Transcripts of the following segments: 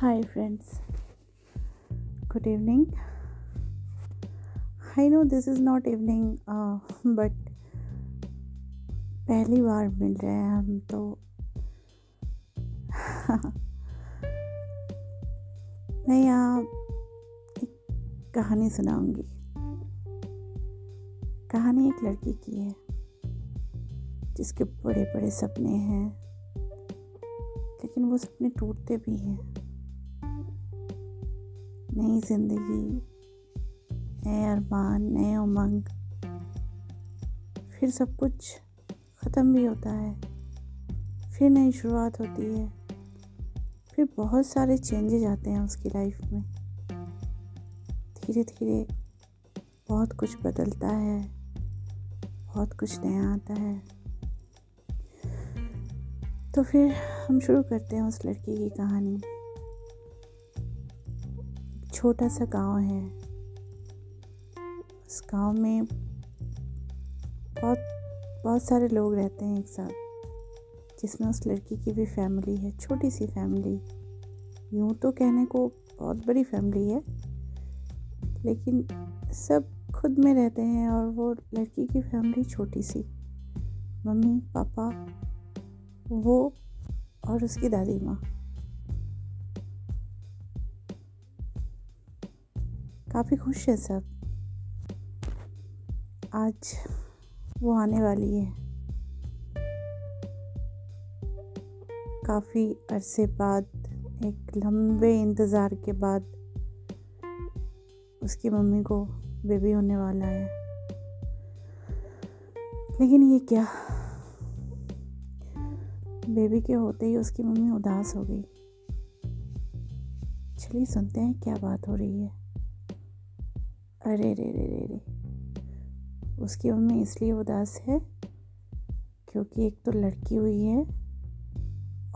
Hi, friends. Good evening. I know this is not evening, uh, but पहली बार मिल रहे हैं हम तो मैं यहाँ एक कहानी सुनाऊँगी कहानी एक लड़की की है जिसके बड़े बड़े सपने हैं लेकिन वो सपने टूटते भी हैं नई ज़िंदगी, नए अरमान, नए उमंग। फिर सब कुछ ख़त्म भी होता है। फिर नई शुरुआत होती है। फिर बहुत सारे चेंजेज आते हैं उसकी लाइफ में। धीरे धीरे बहुत कुछ बदलता है। बहुत कुछ नया आता है। तो फिर हम शुरू करते हैं उस लड़की की कहानी। छोटा सा गाँव है। उस गाँव में बहुत बहुत सारे लोग रहते हैं एक साथ, जिसमें उस लड़की की भी फैमिली है, छोटी सी फैमिली यूँ तो कहने को बहुत बड़ी फैमिली है, लेकिन सब खुद में रहते हैं और वो लड़की की फैमिली छोटी सी। मम्मी, पापा, वो और उसकी दादी माँ। काफ़ी खुश है सब। आज वो आने वाली है। काफ़ी अरसे बाद, एक लंबे इंतज़ार के बाद उसकी मम्मी को बेबी होने वाला है। लेकिन ये क्या? बेबी के होते ही उसकी मम्मी उदास हो गई। चलिए सुनते हैं क्या बात हो रही है। अरे रे रे रे रे। उसकी मम्मी इसलिए उदास है क्योंकि एक तो लड़की हुई है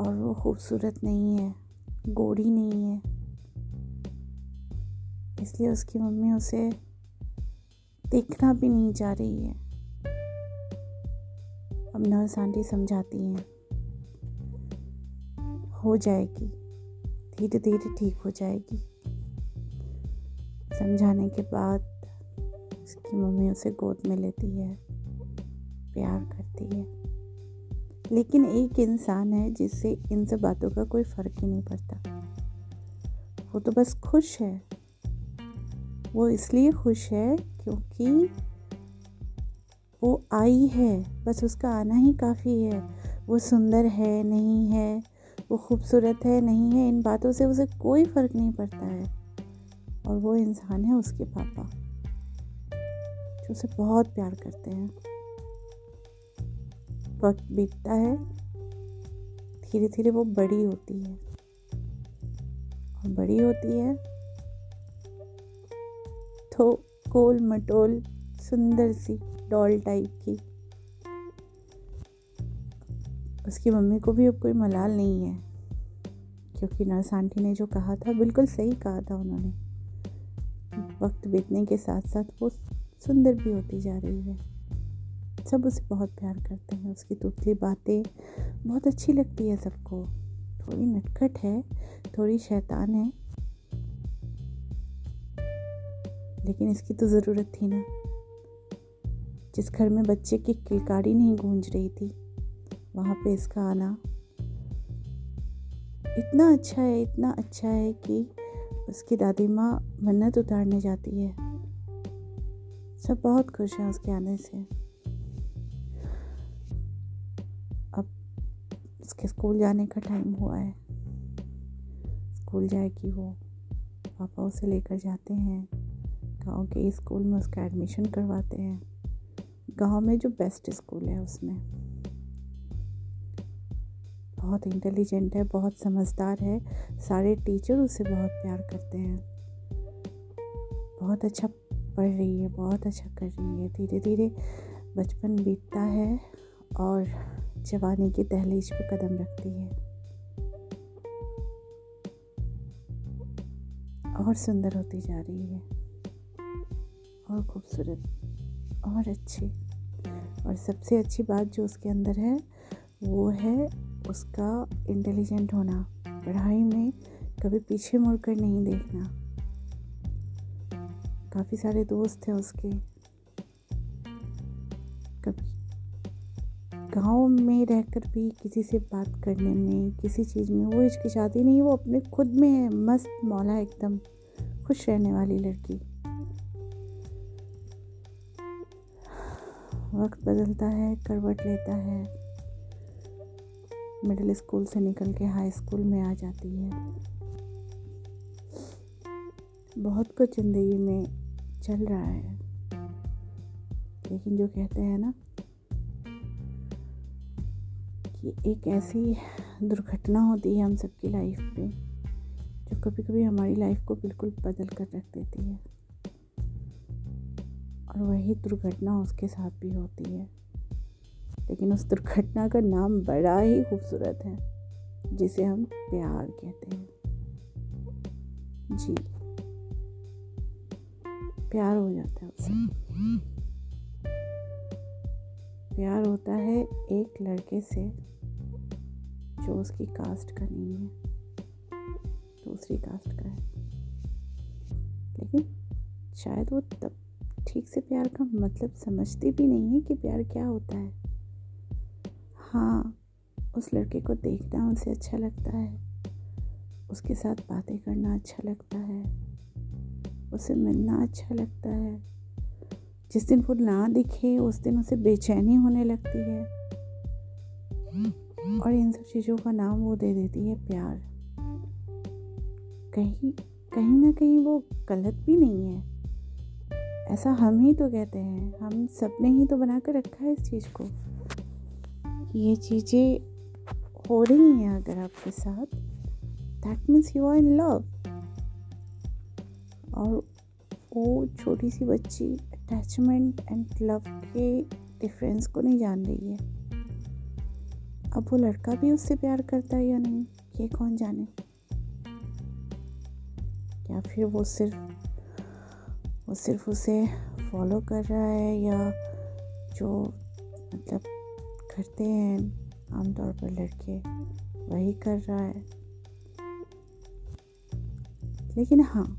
और वो खूबसूरत नहीं है, गोरी नहीं है। इसलिए उसकी मम्मी उसे देखना भी नहीं चाह रही है। अब नर्स आंटी समझाती हैं। हो जाएगी धीरे धीरे ठीक हो जाएगी। समझाने के बाद उसकी मम्मी उसे गोद में लेती है, प्यार करती है। लेकिन एक इंसान है जिससे इन सब बातों का कोई फ़र्क ही नहीं पड़ता। वो तो बस खुश है। वो इसलिए खुश है क्योंकि वो आई है। बस उसका आना ही काफ़ी है। वो सुंदर है, नहीं है। वो खूबसूरत है, नहीं है। इन बातों से उसे कोई फ़र्क नहीं पड़ता है। और वो इंसान है उसके पापा, जो उसे बहुत प्यार करते हैं। वक्त बीतता है धीरे धीरे वो बड़ी होती है। और बड़ी होती है तो गोल मटोल सुंदर सी डॉल टाइप की। उसकी मम्मी को भी अब कोई मलाल नहीं है, क्योंकि नर्स आंटी ने जो कहा था, बिल्कुल सही कहा था उन्होंने। वक्त बीतने के साथ साथ वो सुंदर भी होती जा रही है। सब उसे बहुत प्यार करते हैं, उसकी तुतली बातें बहुत अच्छी लगती है सबको। थोड़ी नटखट है, थोड़ी शैतान है। लेकिन इसकी तो ज़रूरत थी ना। जिस घर में बच्चे की किलकारी नहीं गूंज रही थी, वहाँ पे इसका आना इतना अच्छा है, इतना अच्छा है कि उसकी दादी माँ मन्नत उतारने जाती है। सब बहुत खुश हैं उसके आने से। अब उसके स्कूल जाने का टाइम हुआ है। स्कूल जाएगी वो। पापा उसे लेकर जाते हैं। गाँव के स्कूल में उसका एडमिशन करवाते हैं। गाँव में जो बेस्ट स्कूल है उसमें। बहुत इंटेलिजेंट है, बहुत समझदार है। सारे टीचर उसे बहुत प्यार करते हैं। बहुत अच्छा पढ़ रही है, बहुत अच्छा कर रही है। धीरे धीरे बचपन बीतता है और जवानी की दहलीज पर कदम रखती है। और सुंदर होती जा रही है। और खूबसूरत, और अच्छी। और सबसे अच्छी बात जो उसके अंदर है, वो है उसका इंटेलिजेंट होना, पढ़ाई में कभी पीछे मुड़कर नहीं देखना। काफ़ी सारे दोस्त थे उसके। कभी गाँव में रहकर भी किसी से बात करने में, किसी चीज़ में, वो हिचकिचाती नहीं, वो अपने खुद में है, मस्त मौला एकदम, खुश रहने वाली लड़की। वक्त बदलता है, करवट लेता है। मिडिल स्कूल से निकल के हाई स्कूल में आ जाती है। बहुत कुछ ज़िंदगी में चल रहा है। लेकिन जो कहते हैं ना कि एक ऐसी दुर्घटना होती है हम सबकी लाइफ पे, जो कभी कभी हमारी लाइफ को बिल्कुल बदल कर रख देती है। और वही दुर्घटना उसके साथ भी होती है। लेकिन उस दुर्घटना का नाम बड़ा ही खूबसूरत है, जिसे हम प्यार कहते हैं। जी। प्यार हो जाता है उसे। प्यार होता है एक लड़के से, जो उसकी कास्ट का नहीं है, दूसरी कास्ट का है। लेकिन शायद वो तब ठीक से प्यार का मतलब समझती भी नहीं है कि प्यार क्या होता है। हाँ उस लड़के को देखना उसे अच्छा लगता है। उसके साथ बातें करना अच्छा लगता है। उसे मिलना अच्छा लगता है। जिस दिन वो ना दिखे, उस दिन उसे बेचैनी होने लगती है। और इन सब चीज़ों का नाम वो दे देती है प्यार। कहीं कहीं ना कहीं वो गलत भी नहीं है। ऐसा हम ही तो कहते हैं। हम सबने ही तो बना कर रखा है इस चीज़ को। ये चीज़ें हो रही हैं अगर आपके साथ that means you are in love और वो छोटी सी बच्ची अटैचमेंट एंड लव के डिफरेंस को नहीं जान रही है। अब वो लड़का भी उससे प्यार करता है या नहीं, ये कौन जाने? या फिर वो सिर्फ़ वो सिर्फ़ उसे फॉलो कर रहा है या जो मतलब करते हैं। आमतौर पर लड़के वही कर रहा है। लेकिन हाँ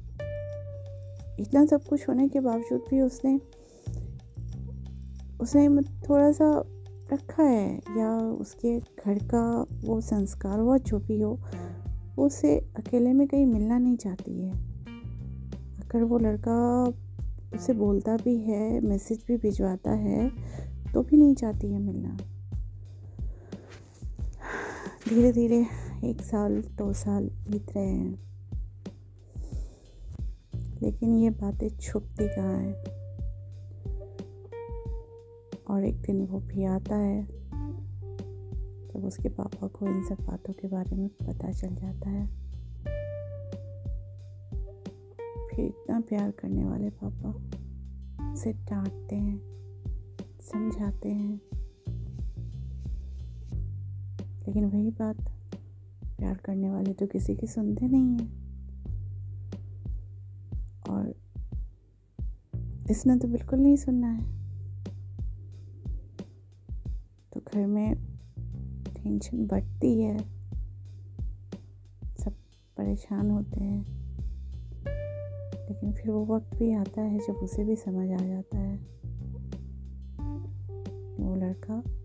इतना सब कुछ होने के बावजूद भी उसने उसने थोड़ा सा रखा है। या उसके घर का वो संस्कार हुआ, जो भी हो, वो उसे अकेले में कहीं मिलना नहीं चाहती है। अगर वो लड़का उसे बोलता भी है, मैसेज भी भिजवाता है तो भी नहीं चाहती है मिलना। धीरे धीरे एक साल, दो साल बीत रहे हैं। लेकिन ये बातें छुपती कहाँ हैं? और एक दिन वो भी आता है, जब उसके पापा को इन सब बातों के बारे में पता चल जाता है। फिर इतना प्यार करने वाले पापा उसे डांटते हैं, समझाते हैं। लेकिन वही बात, प्यार करने वाले तो किसी की सुनते नहीं हैं। और इसने तो बिल्कुल नहीं सुनना है। तो घर में टेंशन बढ़ती है। सब परेशान होते हैं। लेकिन फिर वो वक्त भी आता है जब उसे भी समझ आ जाता है। वो लड़का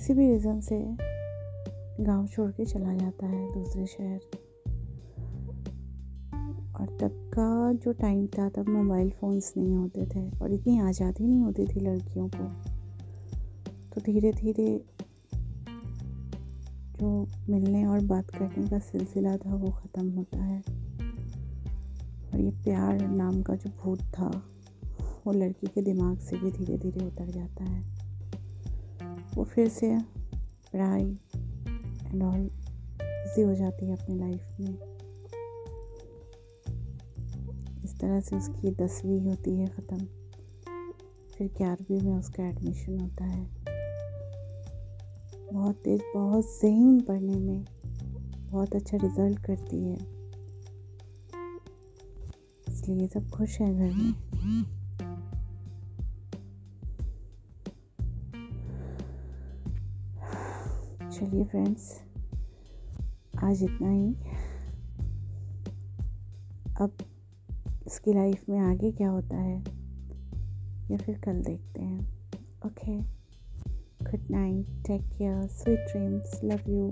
किसी भी रीज़न से गाँव छोड़ के चला जाता है दूसरे शहर। और तब का जो टाइम था, तब मोबाइल फ़ोन्स नहीं होते थे और इतनी आज़ादी नहीं होती थी लड़कियों को। तो धीरे धीरे जो मिलने और बात करने का सिलसिला था, वो ख़त्म होता है। और ये प्यार नाम का जो भूत था, वो लड़की के दिमाग से भी धीरे धीरे उतर जाता है। वो फिर से पढ़ाई एंड ऑल बिज़ी हो जाती है अपनी लाइफ में। इस तरह से उसकी दसवीं होती है ख़त्म। फिर ग्यारहवीं में उसका एडमिशन होता है। बहुत तेज़, बहुत जहीन पढ़ने में बहुत अच्छा रिज़ल्ट करती है। इसलिए सब खुश हैं घर में। चलिए फ्रेंड्स आज इतना ही। अब इसकी लाइफ में आगे क्या होता है, या फिर कल देखते हैं। Okay good night take care sweet dreams love you